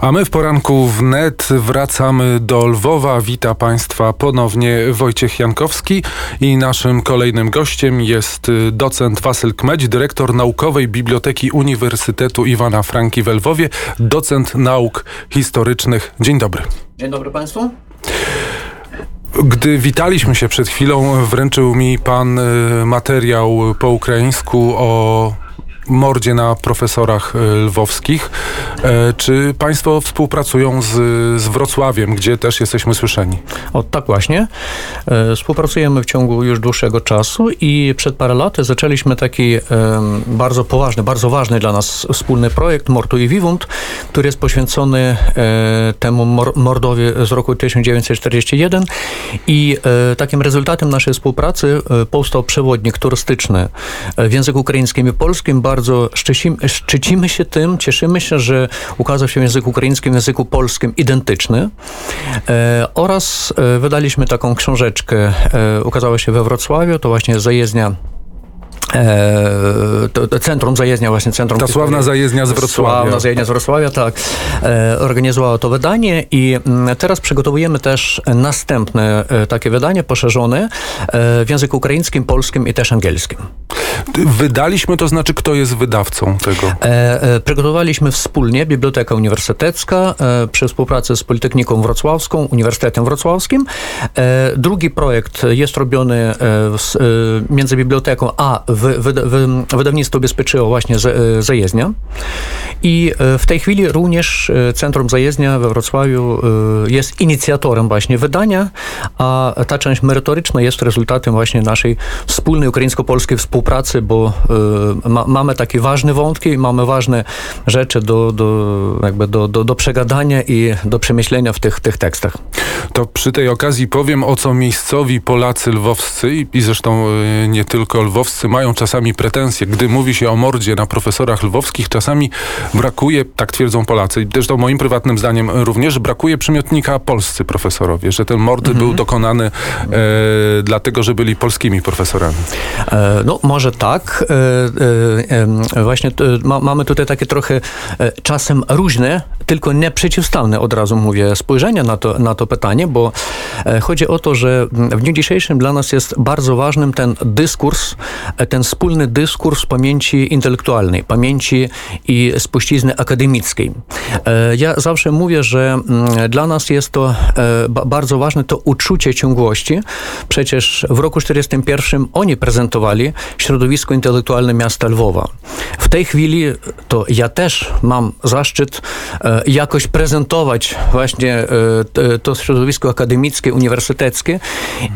A my w poranku wnet wracamy do Lwowa. Wita Państwa ponownie Wojciech Jankowski i naszym kolejnym gościem jest y, docent Wasyl Kmeć, dyrektor naukowej Biblioteki Uniwersytetu Iwana Franki w Lwowie, docent nauk historycznych. Dzień dobry. Dzień dobry Państwu. Gdy witaliśmy się przed chwilą, wręczył mi pan y, materiał po ukraińsku o mordzie na profesorach e, lwowskich. E, czy państwo współpracują z, z Wrocławiem, gdzie też jesteśmy słyszeni? O, tak właśnie. E, współpracujemy w ciągu już dłuższego czasu i przed parę lat zaczęliśmy taki bardzo poważny, bardzo ważny dla nas wspólny projekt Mortu i Vivund, który jest poświęcony temu mordowi z roku 1941 i takim rezultatem naszej współpracy powstał przewodnik turystyczny w języku ukraińskim i polskim, bardzo bardzo szczycimy, się tym, cieszymy się, że ukazał się w języku ukraińskim, w języku polskim identyczny e, oraz e, wydaliśmy taką książeczkę, e, ukazała się we Wrocławiu, to właśnie zajezdnia to, to, centrum zajezdnia, właśnie centrum. Ta sławna zajezdnia z Wrocławia. Sławna zajezdnia z Wrocławia, tak. E, organizowała to wydanie i mm, teraz przygotowujemy też następne e, takie wydanie poszerzone w języku ukraińskim, polskim i też angielskim. Wydaliśmy, to znaczy kto jest wydawcą tego? Przygotowaliśmy wspólnie Biblioteka Uniwersytecka przy współpracy z Politechniką Wrocławską, Uniwersytetem Wrocławskim. Drugi projekt jest robiony między biblioteką a wydawnictwo ubezpieczyło właśnie e, zajezdnia i e, w tej chwili również e, Centrum Zajezdnia we Wrocławiu jest inicjatorem właśnie wydania, a ta część merytoryczna jest rezultatem właśnie naszej wspólnej ukraińsko-polskiej współpracy, bo ma, mamy takie ważne wątki, mamy ważne rzeczy do, do, jakby do, do, do przegadania i do przemyślenia w tych, tych tekstach. To przy tej okazji powiem, o co miejscowi Polacy lwowscy i zresztą nie tylko lwowscy mają czasami pretensje, gdy mówi się o mordzie na profesorach lwowskich, czasami brakuje, tak twierdzą Polacy, i zresztą moim prywatnym zdaniem również, brakuje przymiotnika polscy profesorowie, że ten mord mhm. był dokonany e, dlatego, że byli polskimi profesorami. E, no, może tak. E, e właśnie ma, mamy tutaj takie trochę e, czasem różne, tylko nie przeciwstawne, od razu mówię, spojrzenia na to, na to pytanie, bo e, chodzi o to, że w dniu dzisiejszym dla nas jest bardzo ważnym ten dyskurs, ten wspólny dyskurs pamięci intelektualnej, pamięci i spuścizny akademickiej. E, ja zawsze mówię, że mm, dla nas jest to e, bardzo ważne to uczucie ciągłości. Przecież w roku 1941 oni prezentowali środowisko intelektualne miasta Lwowa. W tej chwili to ja też mam zaszczyt e, jakoś prezentować właśnie to środowisko akademickie, uniwersyteckie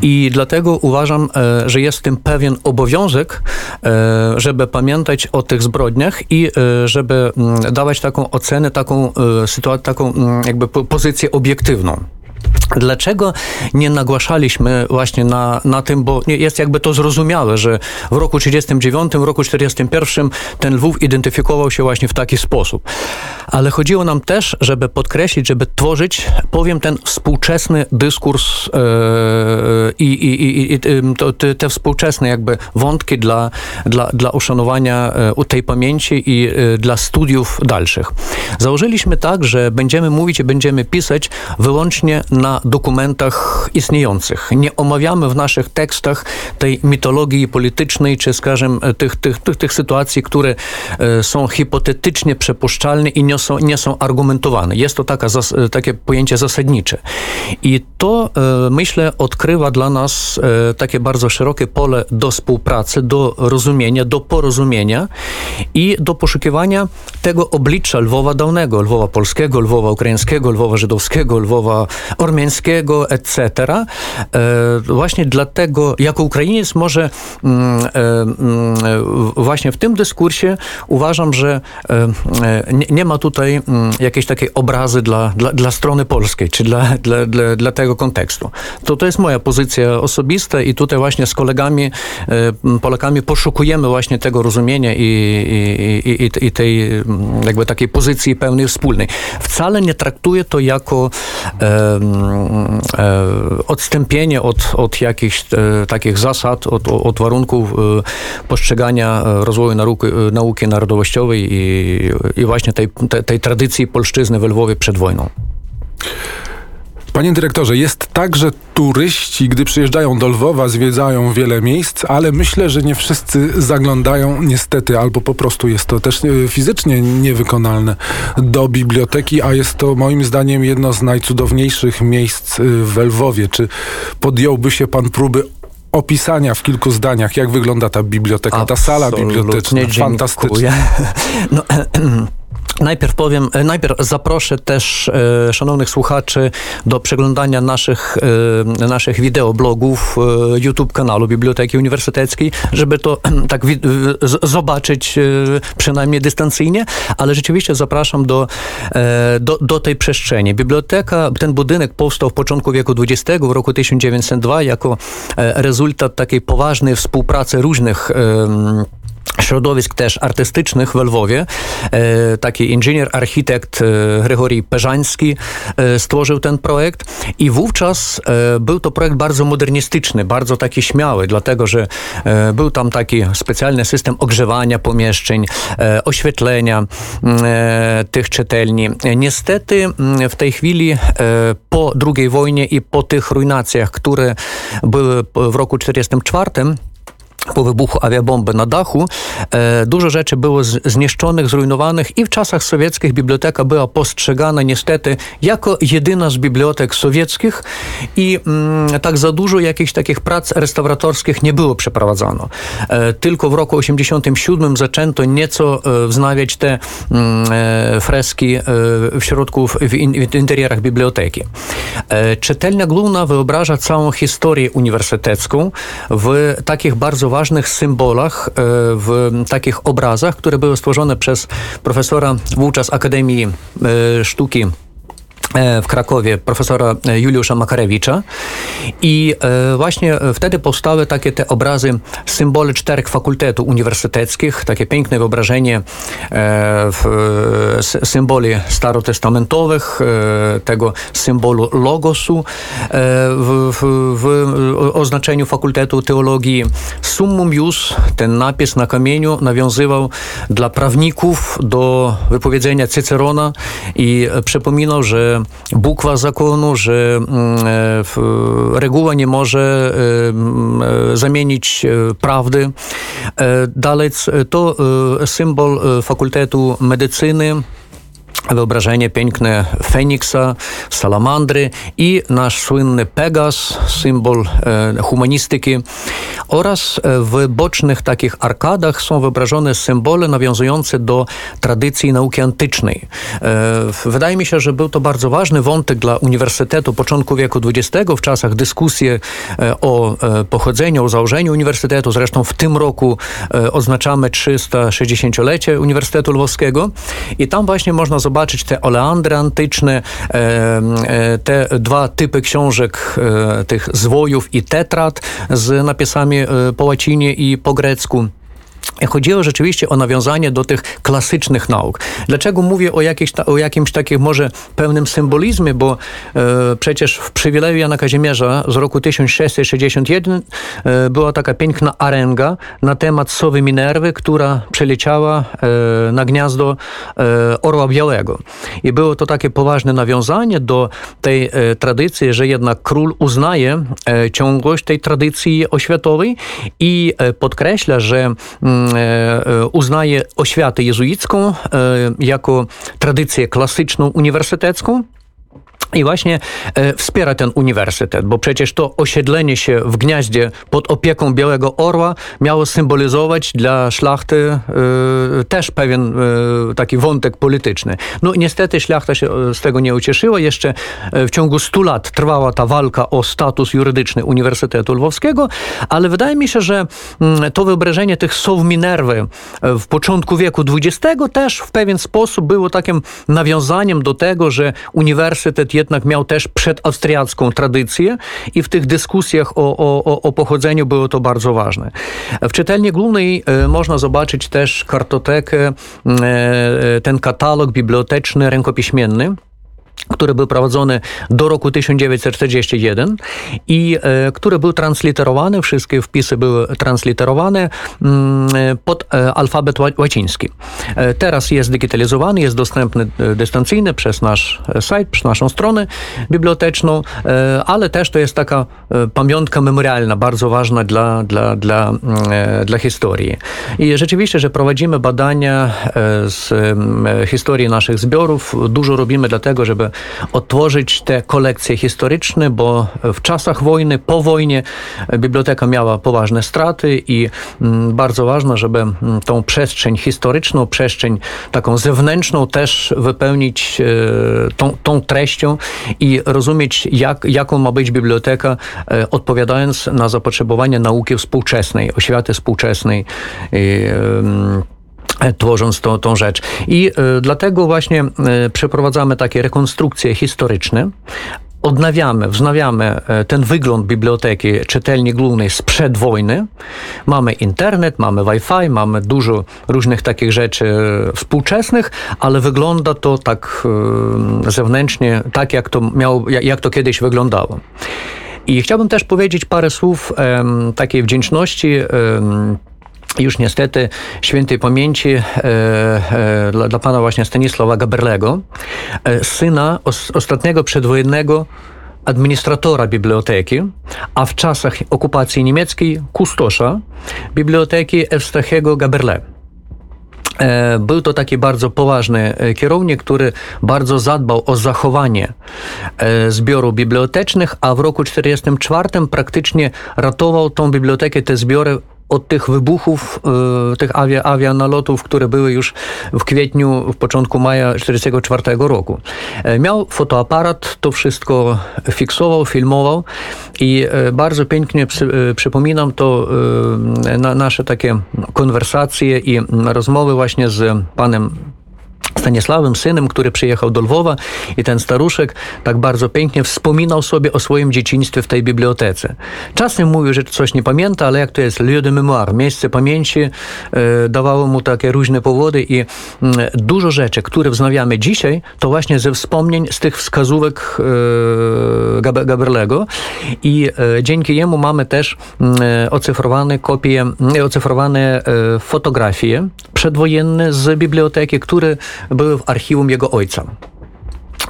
i dlatego uważam, że jest w tym pewien obowiązek, żeby pamiętać o tych zbrodniach i e, żeby mm, dawać taką ocenę, taką e, sytuację, taką mm, jakby pozycję obiektywną. Dlaczego nie nagłaszaliśmy właśnie na, na tym, bo jest jakby to zrozumiałe, że w roku 1939, w roku 1941 ten Lwów identyfikował się właśnie w taki sposób. Ale chodziło nam też, żeby podkreślić, żeby tworzyć, powiem, ten współczesny dyskurs yy, i, te, współczesne jakby wątki dla, dla, dla uszanowania yy, tej pamięci i yy, dla studiów dalszych. Założyliśmy tak, że będziemy mówić i będziemy pisać wyłącznie na dokumentach istniejących. Nie omawiamy w naszych tekstach tej mitologii politycznej, czy skażem tych, tych, tych, tych sytuacji, które e, są hipotetycznie przepuszczalne i nie są, nie są argumentowane. Jest to taka, takie pojęcie zasadnicze. I to, e, myślę, odkrywa dla nas e, takie bardzo szerokie pole do współpracy, do rozumienia, do porozumienia i do poszukiwania tego oblicza Lwowa dawnego, Lwowa polskiego, Lwowa ukraińskiego, Lwowa żydowskiego, Lwowa ormiańskiego, etc. E, właśnie dlatego, jako Ukrainiec może mm, e, mm, właśnie w tym dyskursie uważam, że e, nie ma tutaj mm, jakiejś takiej obrazy dla, dla, dla strony polskiej, czy dla, dla, dla, dla tego kontekstu. To, to jest moja pozycja osobista i tutaj właśnie z kolegami, Polakami poszukujemy właśnie tego rozumienia i, i, i, i tej jakby takiej pozycji pełnej wspólnej. Wcale nie traktuję to jako um, odstąpienie od, od jakichś takich zasad, od, od warunków postrzegania rozwoju nauki, nauki narodowościowej i, i właśnie tej, tej, tej tradycji polszczyzny w Lwowie przed wojną. Panie dyrektorze, jest tak, że turyści, gdy przyjeżdżają do Lwowa, zwiedzają wiele miejsc, ale myślę, że nie wszyscy zaglądają niestety, albo po prostu jest to też e, fizycznie niewykonalne do biblioteki, a jest to moim zdaniem jedno z najcudowniejszych miejsc e, w Lwowie. Czy podjąłby się pan próby opisania w kilku zdaniach, jak wygląda ta biblioteka, ta sala biblioteczna, fantastyczna. No, Najpierw powiem, e, najpierw zaproszę też e, szanownych słuchaczy do przeglądania naszych, e, naszych wideoblogów e, YouTube kanału Biblioteki Uniwersyteckiej, żeby to tak wi- z- zobaczyć e, przynajmniej dystancyjnie, ale rzeczywiście zapraszam do, e, do, do tej przestrzeni. Biblioteka, ten budynek powstał w początku wieku XX, w roku 1902, jako e, rezultat takiej poważnej współpracy różnych środowisk też artystycznych w Lwowie. E, taki inżynier, architekt e, Gregory Perzański e, stworzył ten projekt i wówczas był to projekt bardzo modernistyczny, bardzo taki śmiały, dlatego że był tam taki specjalny system ogrzewania pomieszczeń, oświetlenia tych czytelni. Niestety w tej chwili po II wojnie i po tych ruinacjach, które były w roku 1944, po wybuchu awiabomby na dachu e, dużo rzeczy było zniszczonych, zrujnowanych i w czasach sowieckich biblioteka była postrzegana niestety jako jedyna z bibliotek sowieckich i mm, tak za dużo jakichś takich prac restauratorskich nie było przeprowadzano. E, tylko w roku 87 zaczęto nieco e, wznawiać te mm, e, freski e, w środku, w, in, w interierach biblioteki. E, czytelnia główna wyobraża całą historię uniwersytecką w takich bardzo ważnych symbolach, e, w takich obrazach, które były stworzone przez profesora wówczas Akademii e, Sztuki w Krakowie profesora e, Juliusza Makarewicza i e, właśnie wtedy powstały takie te obrazy, symbole czterech fakultetów uniwersyteckich, takie piękne wyobrażenie symboli starotestamentowych, tego symbolu logosu w, w, w oznaczeniu Fakultetu Teologii. Summum jus, ten napis na kamieniu nawiązywał dla prawników do wypowiedzenia Cycerona i przypominał, że bukwa zakonu, że mm, e, reguła nie może e, e, zamienić prawdy. Dalej to symbol Fakultetu Medycyny wyobrażenie piękne Feniksa, salamandry i nasz słynny Pegas, symbol e, humanistyki oraz w bocznych takich arkadach są wyobrażone symbole nawiązujące do tradycji nauki antycznej. E, wydaje mi się, że był to bardzo ważny wątek dla Uniwersytetu początku wieku XX, w czasach dyskusji e, o e, pochodzeniu, o założeniu Uniwersytetu. Zresztą w tym roku e, oznaczamy 360-lecie Uniwersytetu Lwowskiego i tam właśnie można zobaczyć zobaczyć te oleandry antyczne, e, e, te dwa typy książek, e, tych zwojów i tetrat z napisami po łacinie i po grecku. Chodziło rzeczywiście o nawiązanie do tych klasycznych nauk. Dlaczego mówię o, o jakimś takim może pełnym symbolizmie, bo e, przecież w przywileju Jana Kazimierza z roku 1661 e, była taka piękna arenga na temat sowy Minerwy, która przeleciała e, na gniazdo e, orła białego. I było to takie poważne nawiązanie do tej e, tradycji, że jednak król uznaje e, ciągłość tej tradycji oświatowej i podkreśla, że mm, oświatę jezuicką e, jako tradycję klasyczną uniwersytecką i właśnie e, wspiera ten uniwersytet, bo przecież to osiedlenie się w gniaździe pod opieką Białego Orła miało symbolizować dla szlachty e, też pewien e, taki wątek polityczny. No niestety szlachta się z tego nie ucieszyła. Jeszcze w ciągu stu lat trwała ta walka o status jurydyczny Uniwersytetu Lwowskiego, ale wydaje mi się, że mm, to wyobrażenie tych sow Minerwy w początku wieku XX też w pewien sposób było takim nawiązaniem do tego, że uniwersytet jednak miał też przedaustriacką tradycję i w tych dyskusjach o, o, o pochodzeniu było to bardzo ważne. W czytelni głównej e, można zobaczyć też kartotekę, e, ten katalog biblioteczny, rękopiśmienny, który był prowadzony do roku 1941 i e, który był transliterowany, wszystkie wpisy były transliterowane mm, pod e, alfabet łaciński. E, teraz jest digitalizowany, jest dostępny e, dystancyjnie przez nasz sajt, przez naszą stronę biblioteczną, e, ale też to jest taka e, pamiątka memorialna, bardzo ważna dla, dla, dla, mm, dla historii. I rzeczywiście, że prowadzimy badania z historii naszych zbiorów, dużo robimy dlatego, żeby otworzyć te kolekcje historyczne, bo w czasach wojny, po wojnie biblioteka miała poważne straty i mm, bardzo ważne, żeby mm, tą przestrzeń historyczną, przestrzeń taką zewnętrzną też wypełnić e, tą, tą treścią i rozumieć, jak, jaką ma być biblioteka, e, odpowiadając na zapotrzebowanie nauki współczesnej, oświaty współczesnej. I, tworząc tą, tą rzecz. I y, dlatego właśnie y, przeprowadzamy takie rekonstrukcje historyczne, odnawiamy, wznawiamy ten wygląd biblioteki czytelni głównej sprzed wojny. Mamy internet, mamy Wi-Fi, mamy dużo różnych takich rzeczy współczesnych, ale wygląda to tak zewnętrznie, tak jak to, miało, jak to kiedyś wyglądało. I chciałbym też powiedzieć parę słów takiej wdzięczności już niestety świętej pamięci e, e, dla, dla, pana właśnie Stanisława Gaberlego, e, syna os, ostatniego przedwojennego administratora biblioteki, a w czasach okupacji niemieckiej kustosza biblioteki Eustachiego Gaberle. E, był to taki bardzo poważny e, kierownik, który bardzo zadbał o zachowanie e, zbiorów bibliotecznych, a w roku 1944 praktycznie ratował tą bibliotekę, te zbiory od tych wybuchów, e, tych awia, awianalotów, które były już w kwietniu, w początku maja 1944 roku. E, miał fotoaparat, to wszystko fiksował, filmował i e, bardzo pięknie przy, przypominam to na nasze takie konwersacje i rozmowy właśnie z panem Stanisławem, synem, który przyjechał do Lwowa i ten staruszek tak bardzo pięknie wspominał sobie o swoim dzieciństwie w tej bibliotece. Czasem mówił, że coś nie pamięta, ale jak to jest lieu de mémoire, miejsce pamięci, e, dawało mu takie różne powody i mm, dużo rzeczy, które wznawiamy dzisiaj, to właśnie ze wspomnień z tych wskazówek e, Gab Gaberlego i e, dzięki jemu mamy też mm, ocyfrowane kopie, mm, ocyfrowane e, fotografie przedwojenne z biblioteki, które były w archiwum jego ojca.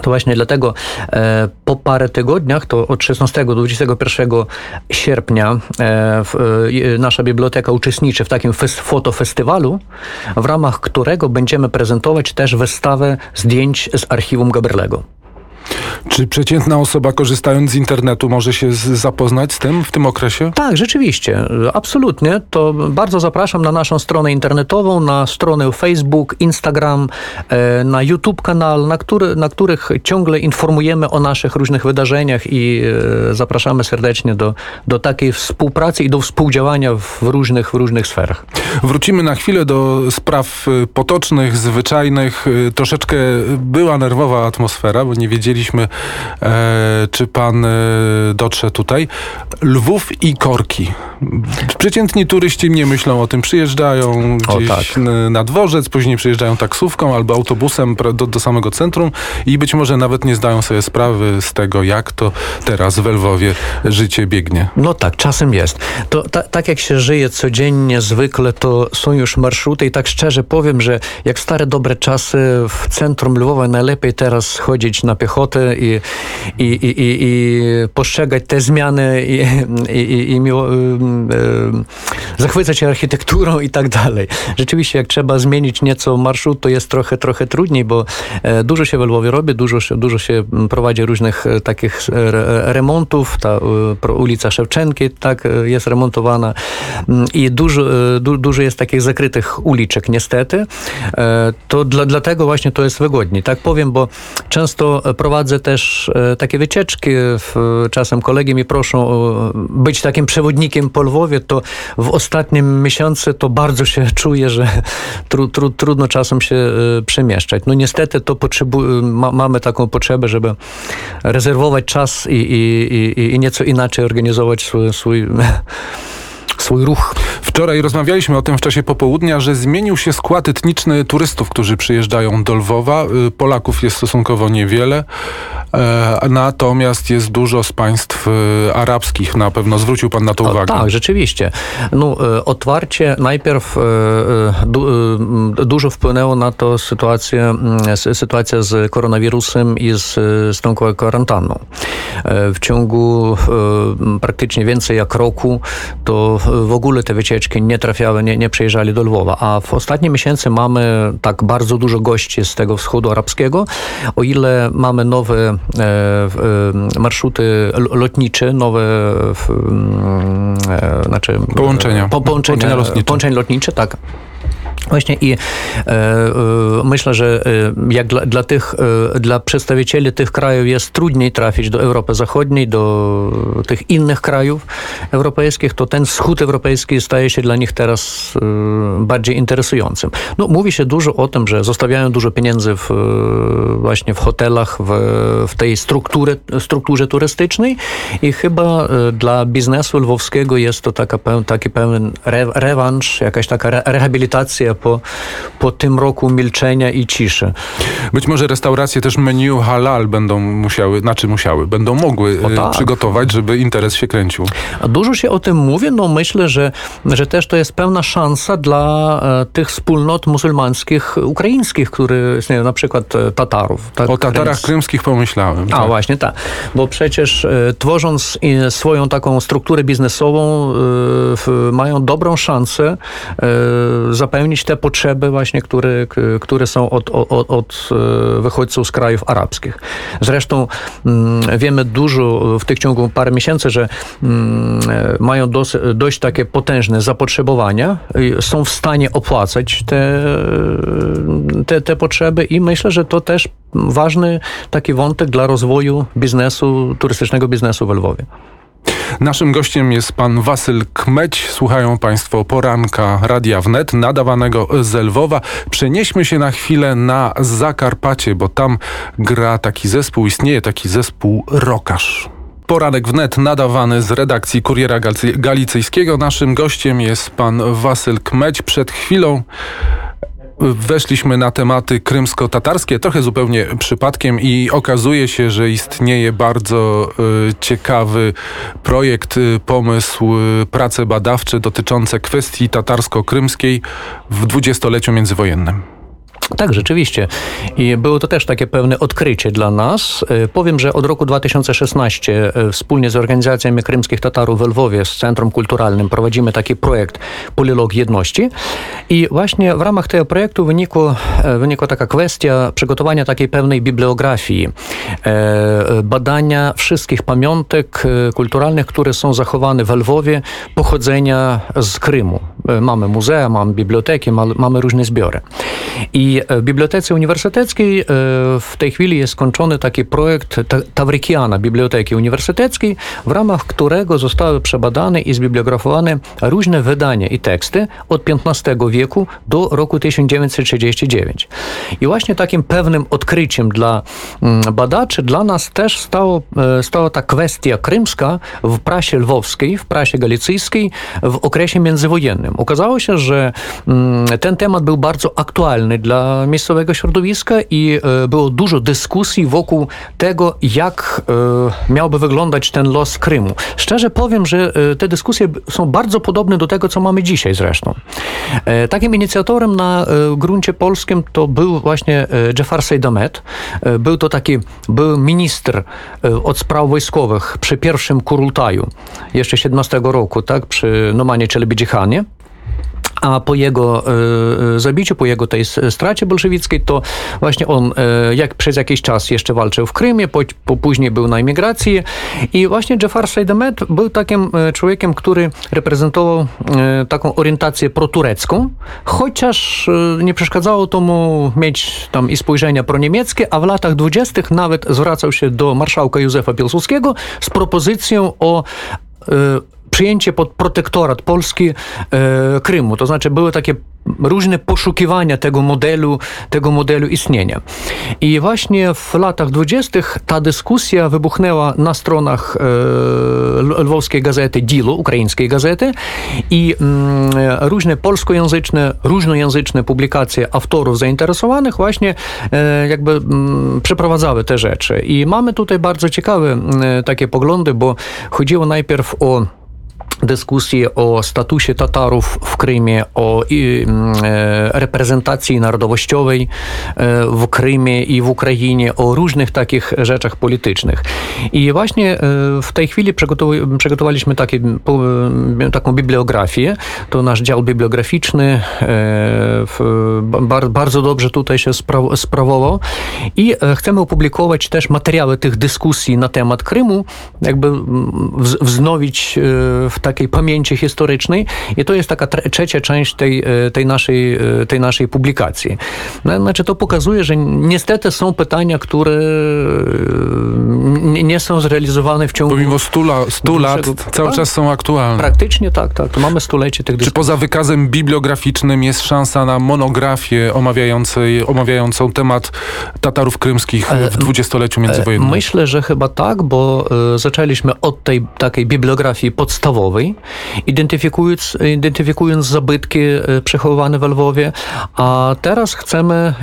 To właśnie dlatego e, po parę tygodniach, to od 16 do 21 sierpnia, e, w, e, nasza biblioteka uczestniczy w takim fest, fotofestywalu, w ramach którego będziemy prezentować też wystawę zdjęć z archiwum Gabrielego. Czy przeciętna osoba korzystając z internetu może się zapoznać z tym w tym okresie? Tak, rzeczywiście. Absolutnie. To bardzo zapraszam na naszą stronę internetową, na stronę Facebook, Instagram, e, na YouTube kanał, na, który, na których ciągle informujemy o naszych różnych wydarzeniach i e, zapraszamy serdecznie do, do takiej współpracy i do współdziałania w różnych, w różnych sferach. Wrócimy na chwilę do spraw e, potocznych, zwyczajnych. Troszeczkę była nerwowa atmosfera, bo nie wiedzieliśmy, e, czy pan e, dotrze tutaj. Lwów i korki. Przeciętni turyści nie myślą o tym. Przyjeżdżają gdzieś o, tak. na dworzec, później przyjeżdżają taksówką albo autobusem do, do samego centrum i być może nawet nie zdają sobie sprawy z tego, jak to teraz w Lwowie życie biegnie. No tak, czasem jest. To ta, tak jak się żyje codziennie, zwykle, to są już marszruty i tak szczerze powiem, że jak stare dobre czasy w centrum Lwowa najlepiej teraz chodzić na piechotę i, i, i, i, postrzegać te zmiany i, i, i miło, zachwycać się architekturą i tak dalej. Rzeczywiście, jak trzeba zmienić nieco marszrut, to jest trochę, trochę trudniej, bo e, dużo się w Lwowie robi, dużo dużo się prowadzi różnych e, takich e, remontów. Ta ulica Szewczenki tak jest remontowana i dużo, du, dużo jest takich zakrytych uliczek niestety. To dla, dlatego właśnie to jest wygodniej. Tak powiem, bo często prowadzę też takie wycieczki. Czasem kolegi mi proszą być takim przewodnikiem po Lwowie, to w ostatnim miesiącu to bardzo się czuję, że tru, tru, trudno czasem się e, przemieszczać. No niestety to potrzebu- ma, mamy taką potrzebę, żeby rezerwować czas i, i, i, i nieco inaczej organizować swój, swój swój ruch. Wczoraj rozmawialiśmy o tym w czasie popołudnia, że zmienił się skład etniczny turystów, którzy przyjeżdżają do Lwowa. Y, Polaków jest stosunkowo niewiele, e, natomiast jest dużo z państw y, arabskich. Na pewno zwrócił pan na to uwagę. Tak, rzeczywiście. No, e, otwarcie najpierw du, dużo wpłynęło na to sytuację, mm, sytuacja z koronawirusem i z, z tą kwarantanną. E, W ciągu praktycznie więcej jak roku to w ogóle te wycieczki nie trafiały, nie, nie przyjeżdżali do Lwowa, a w ostatnie miesiące mamy tak bardzo dużo gości z tego wschodu arabskiego, o ile mamy nowe e, e, marszruty lotnicze, nowe mm, e, znaczy Połączenia. Po, połączenia, Połączenia lotnicze. Połączenia lotnicze, tak. Właśnie i e, e, myślę, że e, jak dla, dla tych, e, dla przedstawicieli tych krajów jest trudniej trafić do Europy Zachodniej, do tych innych krajów europejskich, to ten wschód europejski staje się dla nich teraz e, bardziej interesującym. No, mówi się dużo o tym, że zostawiają dużo pieniędzy w, e, właśnie w hotelach, w, w tej strukturze, strukturze turystycznej i chyba dla biznesu lwowskiego jest to taka, taki pełen re, rewanż, jakaś taka re, rehabilitacja po, po tym roku milczenia i ciszy. Być może restauracje też menu halal będą musiały, znaczy musiały, będą mogły y, tak. przygotować, żeby interes się kręcił. A Dużo się o tym mówi, no myślę, że, że też to jest pewna szansa dla e, tych wspólnot muzułmańskich, ukraińskich, które istnieją, na przykład e, Tatarów. Tak, O Tatarach Kryms- krymskich pomyślałem. A tak. właśnie tak, bo przecież e, tworząc e, swoją taką strukturę biznesową, e, mają dobrą szansę e, te potrzeby właśnie, które, które są od, od, od e, wychodźców z krajów arabskich. Zresztą mm, wiemy dużo w tych ciągu parę miesięcy, że mm, mają dość takie potężne zapotrzebowania, są w stanie opłacać te, te, te potrzeby i myślę, że to też ważny taki wątek dla rozwoju biznesu, turystycznego biznesu w Lwowie. Naszym gościem jest pan Wasyl Kmeć. Słuchają państwo poranka Radia Wnet, nadawanego z Lwowa. Przenieśmy się na chwilę na Zakarpacie, bo tam gra taki zespół, istnieje taki zespół Rokarz. Poranek wnet nadawany z redakcji Kuriera Galicyjskiego. Naszym gościem jest pan Wasyl Kmeć. Przed chwilą weszliśmy na tematy krymsko-tatarskie, trochę zupełnie przypadkiem i okazuje się, że istnieje bardzo y, ciekawy projekt, y, pomysł, y, prace badawcze dotyczące kwestii tatarsko-krymskiej w dwudziestoleciu międzywojennym. Tak, rzeczywiście. I było to też takie pewne odkrycie dla nas. E, Powiem, że od roku 2016 e, wspólnie z organizacjami krymskich Tatarów w Lwowie, z Centrum Kulturalnym prowadzimy taki projekt Polilog Jedności. I właśnie w ramach tego projektu wynikło, e, wynikła taka kwestia przygotowania takiej pewnej bibliografii, badania wszystkich pamiątek kulturalnych, które są zachowane w Lwowie, pochodzenia z Krymu. Mamy muzea, mamy biblioteki, ma- mamy różne zbiory. I w Bibliotece Uniwersyteckiej e, w tej chwili jest skończony taki projekt Ta- Tawrykiana Biblioteki Uniwersyteckiej, w ramach którego zostały przebadane i zbibliografowane różne wydania i teksty od XV wieku do roku 1939. I właśnie takim pewnym odkryciem dla mm, badaczy, dla nas też stało, e, stała ta kwestia krymska w prasie lwowskiej, w prasie galicyjskiej w okresie międzywojennym. Okazało się, że mm, ten temat był bardzo aktualny dla miejscowego środowiska i e, było dużo dyskusji wokół tego, jak e, miałby wyglądać ten los Krymu. Szczerze powiem, że e, te dyskusje są bardzo podobne do tego, co mamy dzisiaj zresztą. Takim inicjatorem na gruncie polskim to był właśnie Jafar Sejdamet. E, Był to taki, był minister od spraw wojskowych przy pierwszym Kurultaju, jeszcze 17 roku, tak, przy Nomanie Czelebidzihanie. A po jego e, e, zabiciu, po jego tej stracie bolszewickiej, to właśnie on e, jak przez jakiś czas jeszcze walczył w Krymie, po, po później był na emigracji i właśnie Jafar Sejdemet był takim e, człowiekiem, który reprezentował e, taką orientację proturecką, chociaż e, nie przeszkadzało to mu mieć tam i spojrzenia proniemieckie, a w latach dwudziestych nawet zwracał się do marszałka Józefa Piłsudskiego z propozycją o przyjęcie pod protektorat Polski e, Krymu. To znaczy były takie różne poszukiwania tego modelu, tego modelu istnienia. I właśnie w latach dwudziestych ta dyskusja wybuchnęła na stronach e, lwowskiej gazety Dilo, ukraińskiej gazety i mm, różne polskojęzyczne, różnojęzyczne publikacje autorów zainteresowanych właśnie e, jakby mm, przeprowadzały te rzeczy. I mamy tutaj bardzo ciekawe mm, takie poglądy, bo chodziło najpierw o dyskusje o statusie Tatarów w Krymie, o mm, e, reprezentacji narodowościowej e, w Krymie i w Ukrainie, o różnych takich rzeczach politycznych. I właśnie e, w tej chwili przygotowaliśmy taki, taką bibliografię. To nasz dział bibliograficzny bardzo dobrze tutaj się sprawował i chcemy opublikować też materiały tych dyskusji na temat Krymu, jakby wznowić w takiej pamięci historycznej i to jest taka trzecia część tej, e, tej, naszej, e, tej naszej publikacji. No, znaczy to pokazuje, że niestety są pytania, które e, nie są zrealizowane w ciągu... Pomimo 100, la, 100 lat cały czas są aktualne. Praktycznie tak, tak. To mamy stulecie tych dyskusji. Czy poza wykazem bibliograficznym jest szansa na monografię omawiającej, omawiającą temat Tatarów krymskich w dwudziestoleciu międzywojennym? Myślę, że chyba tak, bo zaczęliśmy od tej takiej bibliografii podstawowej, Lwowej, identyfikując, identyfikując zabytki e, przechowywane w Lwowie, a teraz chcemy e,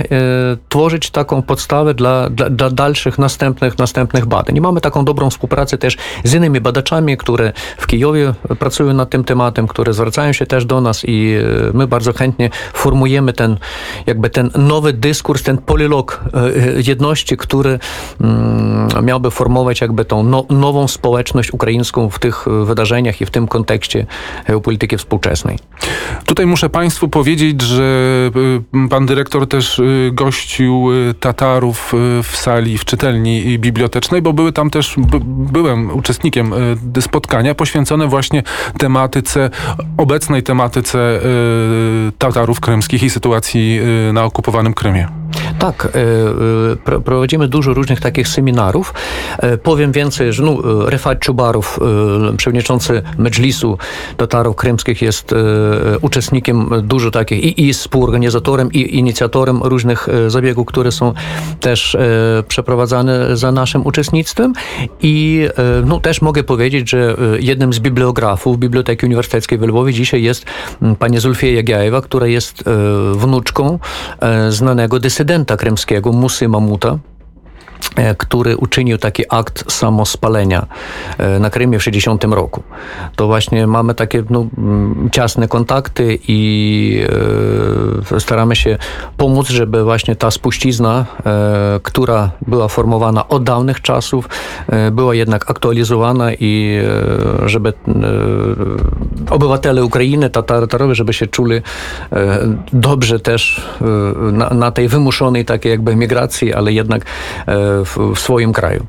tworzyć taką podstawę dla, dla, dla dalszych, następnych, następnych badań. I mamy taką dobrą współpracę też z innymi badaczami, które w Kijowie pracują nad tym tematem, które zwracają się też do nas i e, my bardzo chętnie formujemy ten, jakby ten nowy dyskurs, ten polilog jedności, który mm, miałby formować jakby tą no, nową społeczność ukraińską w tych wydarzeniach i w tym kontekście geopolityki współczesnej. Tutaj muszę Państwu powiedzieć, że y, pan dyrektor też y, gościł y, Tatarów w sali, w czytelni bibliotecznej, bo były tam też, byłem uczestnikiem spotkania poświęcone właśnie tematyce, obecnej tematyce Tatarów krymskich i sytuacji na okupowanym Krymie. Tak, prowadzimy dużo różnych takich seminarów. Powiem więcej, że no, Refat Czubarow, przewodniczący Medżlisu Tatarów Krymskich jest uczestnikiem dużo takich i, i współorganizatorem i inicjatorem różnych zabiegów, które są też przeprowadzane za naszym uczestnictwem. I no, też mogę powiedzieć, że jednym z bibliografów Biblioteki Uniwersyteckiej w Lwowie dzisiaj jest pani Zulfia Jagiajewa, która jest wnuczką znanego dysydenta krymskiego Musy Mamuta, E, który uczynił taki akt samospalenia e, na Krymie w 60 roku. To właśnie mamy takie no, mm, ciasne kontakty i e, staramy się pomóc, żeby właśnie ta spuścizna, e, która była formowana od dawnych czasów, e, była jednak aktualizowana i e, żeby obywatele Ukrainy, Tatarowie, żeby się czuli dobrze też na, na tej wymuszonej takiej jakby migracji, ale jednak w, w swoim kraju.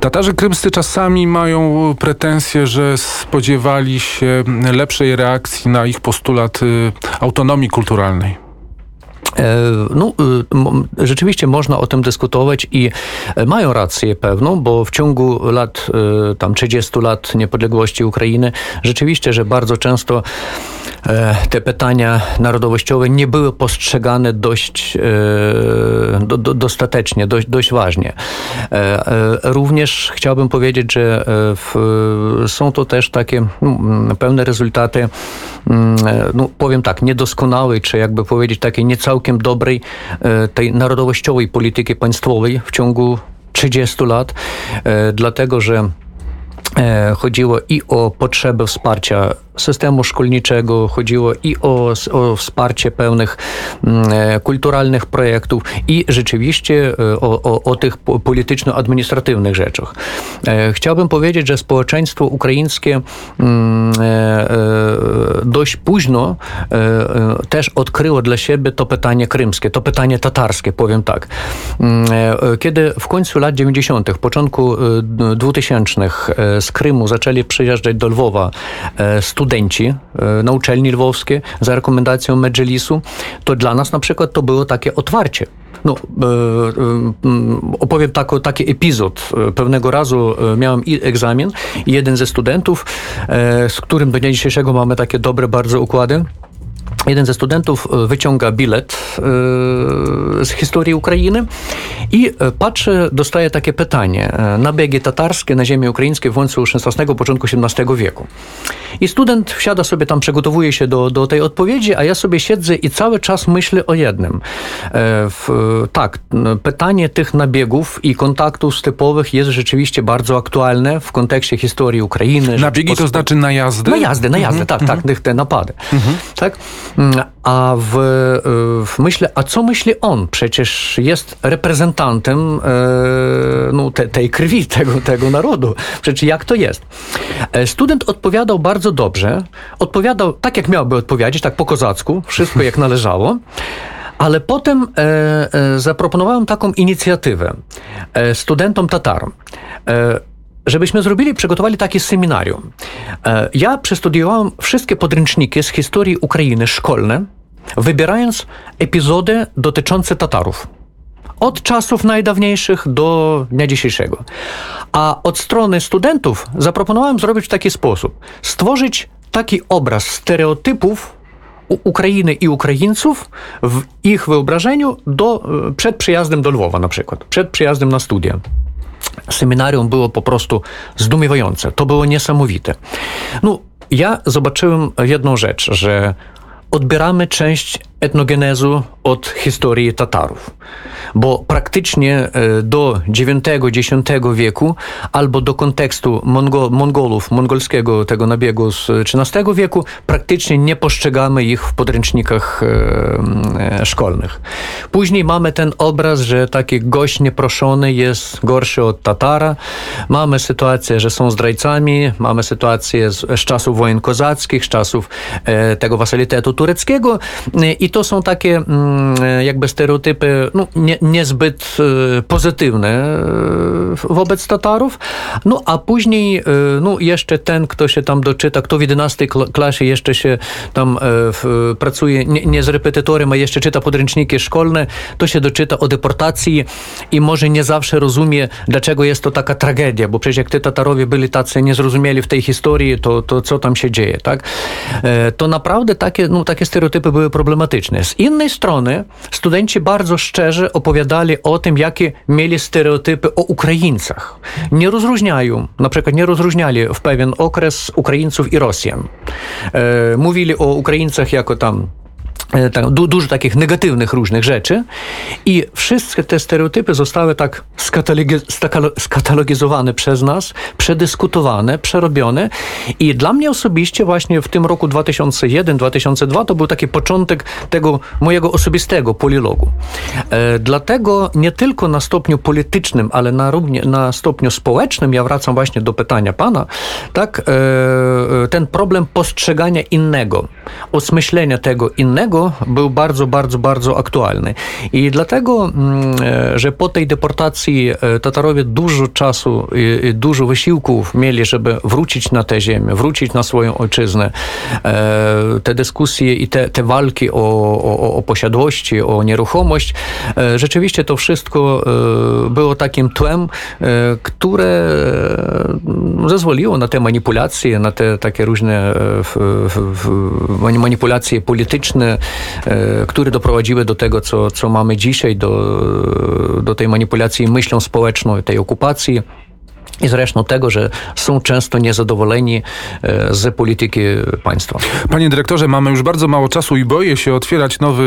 Tatarzy krymscy czasami mają pretensje, że spodziewali się lepszej reakcji na ich postulat y, autonomii kulturalnej. E, no, y, rzeczywiście można o tym dyskutować i e, mają rację pewną, bo w ciągu lat, y, tam 30 lat niepodległości Ukrainy, rzeczywiście, że bardzo często te pytania narodowościowe nie były postrzegane dość do, do, dostatecznie, dość, dość ważnie. Również chciałbym powiedzieć, że w, są to też takie no, rezultaty, no, powiem tak, niedoskonałej, czy jakby powiedzieć takiej niecałkiem całkiem dobrej e, tej narodowościowej polityki państwowej w ciągu 30 lat, e, dlatego że e, chodziło i o potrzebę wsparcia systemu szkolniczego, chodziło i o, o wsparcie pełnych mm, e, kulturalnych projektów i rzeczywiście e, o, o, o tych polityczno-administratywnych rzeczach. E, chciałbym powiedzieć, że społeczeństwo ukraińskie mm, dość późno też odkryło dla siebie to pytanie krymskie, to pytanie tatarskie, powiem tak. Mm, kiedy w końcu lat 90., początku 2000 z Krymu zaczęli przyjeżdżać do Lwowa studenci, studenci na uczelni lwowskiej za rekomendacją Medżelisu, to dla nas na przykład to było takie otwarcie. No, e, e, opowiem tak, taki epizod. Pewnego razu miałem egzamin i jeden ze studentów, z którym do dnia dzisiejszego mamy takie dobre bardzo układy, jeden ze studentów e, wyciąga bilet e, z historii Ukrainy i e, patrzy, dostaje takie pytanie. Nabiegi tatarskie na ziemi ukraińskiej w końcu XVI, początku XVII wieku. I student wsiada sobie tam, przygotowuje się do, do tej odpowiedzi, a ja sobie siedzę i cały czas myślę o jednym. W, tak, pytanie tych nabiegów i kontaktów stepowych jest rzeczywiście bardzo aktualne w kontekście historii Ukrainy. Nabiegi to znaczy najazdy? Najazdy, najazdy, mhm, tak, tak, te napady. Mhm. Tak? Mm, a w, w myślę, a co myśli on? Przecież jest reprezentantem e, no, te, tej krwi, tego, tego narodu. Przecież jak to jest? E, student odpowiadał bardzo dobrze. Odpowiadał tak, jak miałby odpowiedzieć, tak po kozacku, wszystko jak należało. Ale potem e, e, zaproponowałem taką inicjatywę e, studentom Tatarom. Żebyśmy zrobili, przygotowali takie seminarium. E, ja przestudiowałem wszystkie podręczniki z historii Ukrainy szkolne, wybierając epizody dotyczące Tatarów. Od czasów najdawniejszych do dnia dzisiejszego. A od strony studentów zaproponowałem zrobić w taki sposób: stworzyć taki obraz stereotypów Ukrainy i Ukraińców w ich wyobrażeniu do, e, przed przyjazdem do Lwowa na przykład, przed przyjazdem na studia seminarium było po prostu zdumiewające. To było niesamowite. No, ja zobaczyłem jedną rzecz, że odbieramy część etnogenezu od historii Tatarów. Bo praktycznie e, do IX-X wieku albo do kontekstu Mongo Mongolów, mongolskiego tego nabiegu z XIII wieku praktycznie nie postrzegamy ich w podręcznikach e, e, szkolnych. Później mamy ten obraz, że taki gość nieproszony jest gorszy od Tatara. Mamy sytuację, że są zdrajcami, mamy sytuację z, z czasów wojen kozackich, z czasów tego wasalitetu tureckiego i to są takie mm, jakby stereotypy no, nie, niezbyt e, pozytywne e, wobec Tatarów. No a później e, no, jeszcze ten, kto się tam doczyta, kto w 11 klasie jeszcze się tam pracuje nie, nie z repetytorem, a jeszcze czyta podręczniki szkolne, to się doczyta o deportacji i może nie zawsze rozumie, dlaczego jest to taka tragedia, bo przecież jak ty Tatarowie byli tacy niezrozumieli w tej historii, to, to co tam się dzieje, tak? To naprawdę takie, no, takie stereotypy były problematyczne. Z innej strony studenci bardzo szczerze opowiadali o tym, jakie mieli stereotypy o Ukraińcach. Nie rozróżniają, na przykład nie rozróżniali w pewien okres Ukraińców i Rosjan. E, mówili o Ukraińcach jako tam tak, du, dużo takich negatywnych różnych rzeczy i wszystkie te stereotypy zostały tak skatalogizowane przez nas, przedyskutowane, przerobione i dla mnie osobiście właśnie w tym roku 2001-2002 to był taki początek tego mojego osobistego polilogu. E, dlatego nie tylko na stopniu politycznym, ale na, równie, na stopniu społecznym, ja wracam właśnie do pytania pana, tak, e, e ten problem postrzegania innego, osmyślenia tego innego był bardzo, bardzo, bardzo aktualny. I dlatego, mm, e, że po tej deportacji e, Tatarowie dużo czasu i dużo wysiłków mieli, żeby wrócić na tę ziemię, wrócić na swoją ojczyznę. E, te dyskusje i te, te walki o, o, o posiadłości, o nieruchomość, rzeczywiście to wszystko było takim tłem, które zezwoliło na te manipulacje, na te takie różne manipulacje polityczne, które doprowadziły do tego, co, co mamy dzisiaj, do, do tej manipulacji myślą społeczną, tej okupacji i zresztą tego, że są często niezadowoleni e, z polityki państwa. Panie dyrektorze, mamy już bardzo mało czasu i boję się otwierać nowy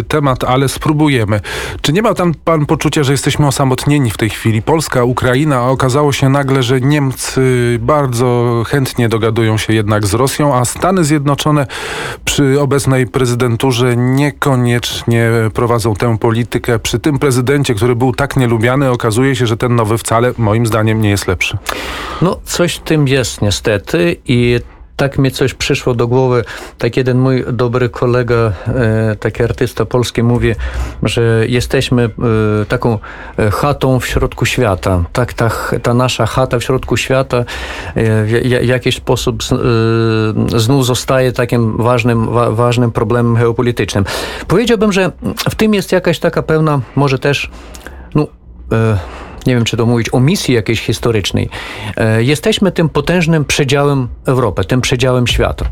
y, temat, ale spróbujemy. Czy nie ma tam pan poczucia, że jesteśmy osamotnieni w tej chwili? Polska, Ukraina, a okazało się nagle, że Niemcy bardzo chętnie dogadują się jednak z Rosją, a Stany Zjednoczone przy obecnej prezydenturze niekoniecznie prowadzą tę politykę. Przy tym prezydencie, który był tak nielubiany, okazuje się, że ten nowy wcale moim zdaniem nie jest lepszy lepszy. No, coś w tym jest niestety i tak mi coś przyszło do głowy. Tak jeden mój dobry kolega, e, taki artysta polski mówi, że jesteśmy e, taką e, chatą w środku świata. Tak, ta, ta nasza chata w środku świata w ja- jakiś sposób znów zostaje takim ważnym, wa, ważnym problemem geopolitycznym. Powiedziałbym, że w tym jest jakaś taka pełna, może też, no, nie wiem, czy to mówić o misji jakiejś historycznej. E, Jesteśmy tym potężnym przedziałem Europy, tym przedziałem świata.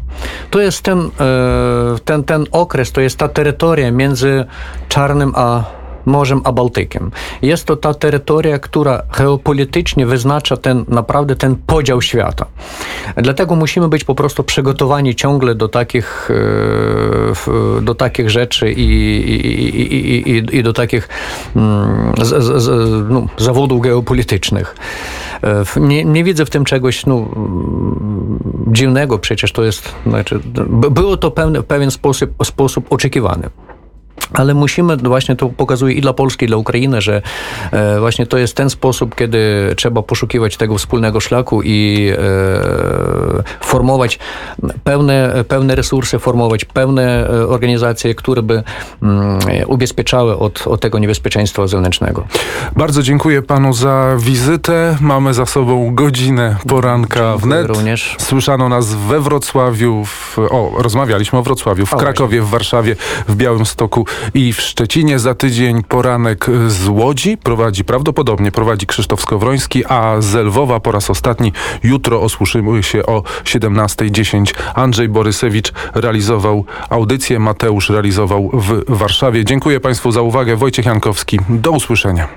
To jest ten, e, ten, ten okres, to jest ta terytoria między Czarnym a Morzem a Bałtykiem. Jest to ta terytoria, która geopolitycznie wyznacza ten, naprawdę ten podział świata. Dlatego musimy być po prostu przygotowani ciągle do takich, e, do takich rzeczy i, i, i, i, do takich mm, z, z, z, no, zawodów geopolitycznych. E, Nie, nie widzę w tym czegoś no, mm, dziwnego, przecież to jest, znaczy, by- było to pewne, w pewien sposób, sposób oczekiwany. Ale musimy, właśnie to pokazuje i dla Polski, i dla Ukrainy, że e, właśnie to jest ten sposób, kiedy trzeba poszukiwać tego wspólnego szlaku i e, formować pełne, pełne resursy, formować pełne e, organizacje, które by mm, ubezpieczały od, od tego niebezpieczeństwa zewnętrznego. Bardzo dziękuję panu za wizytę. Mamy za sobą godzinę poranka w net. Również. Słyszano nas we Wrocławiu, w, o, rozmawialiśmy o Wrocławiu, w O, Krakowie, w Warszawie, w Białymstoku i w Szczecinie. Za tydzień poranek z Łodzi prowadzi, prawdopodobnie prowadzi Krzysztof Skowroński, a z Lwowa po raz ostatni jutro osłyszymy się o 17.10. Andrzej Borysewicz realizował audycję, Mateusz realizował w Warszawie. Dziękuję państwu za uwagę. Wojciech Jankowski, do usłyszenia.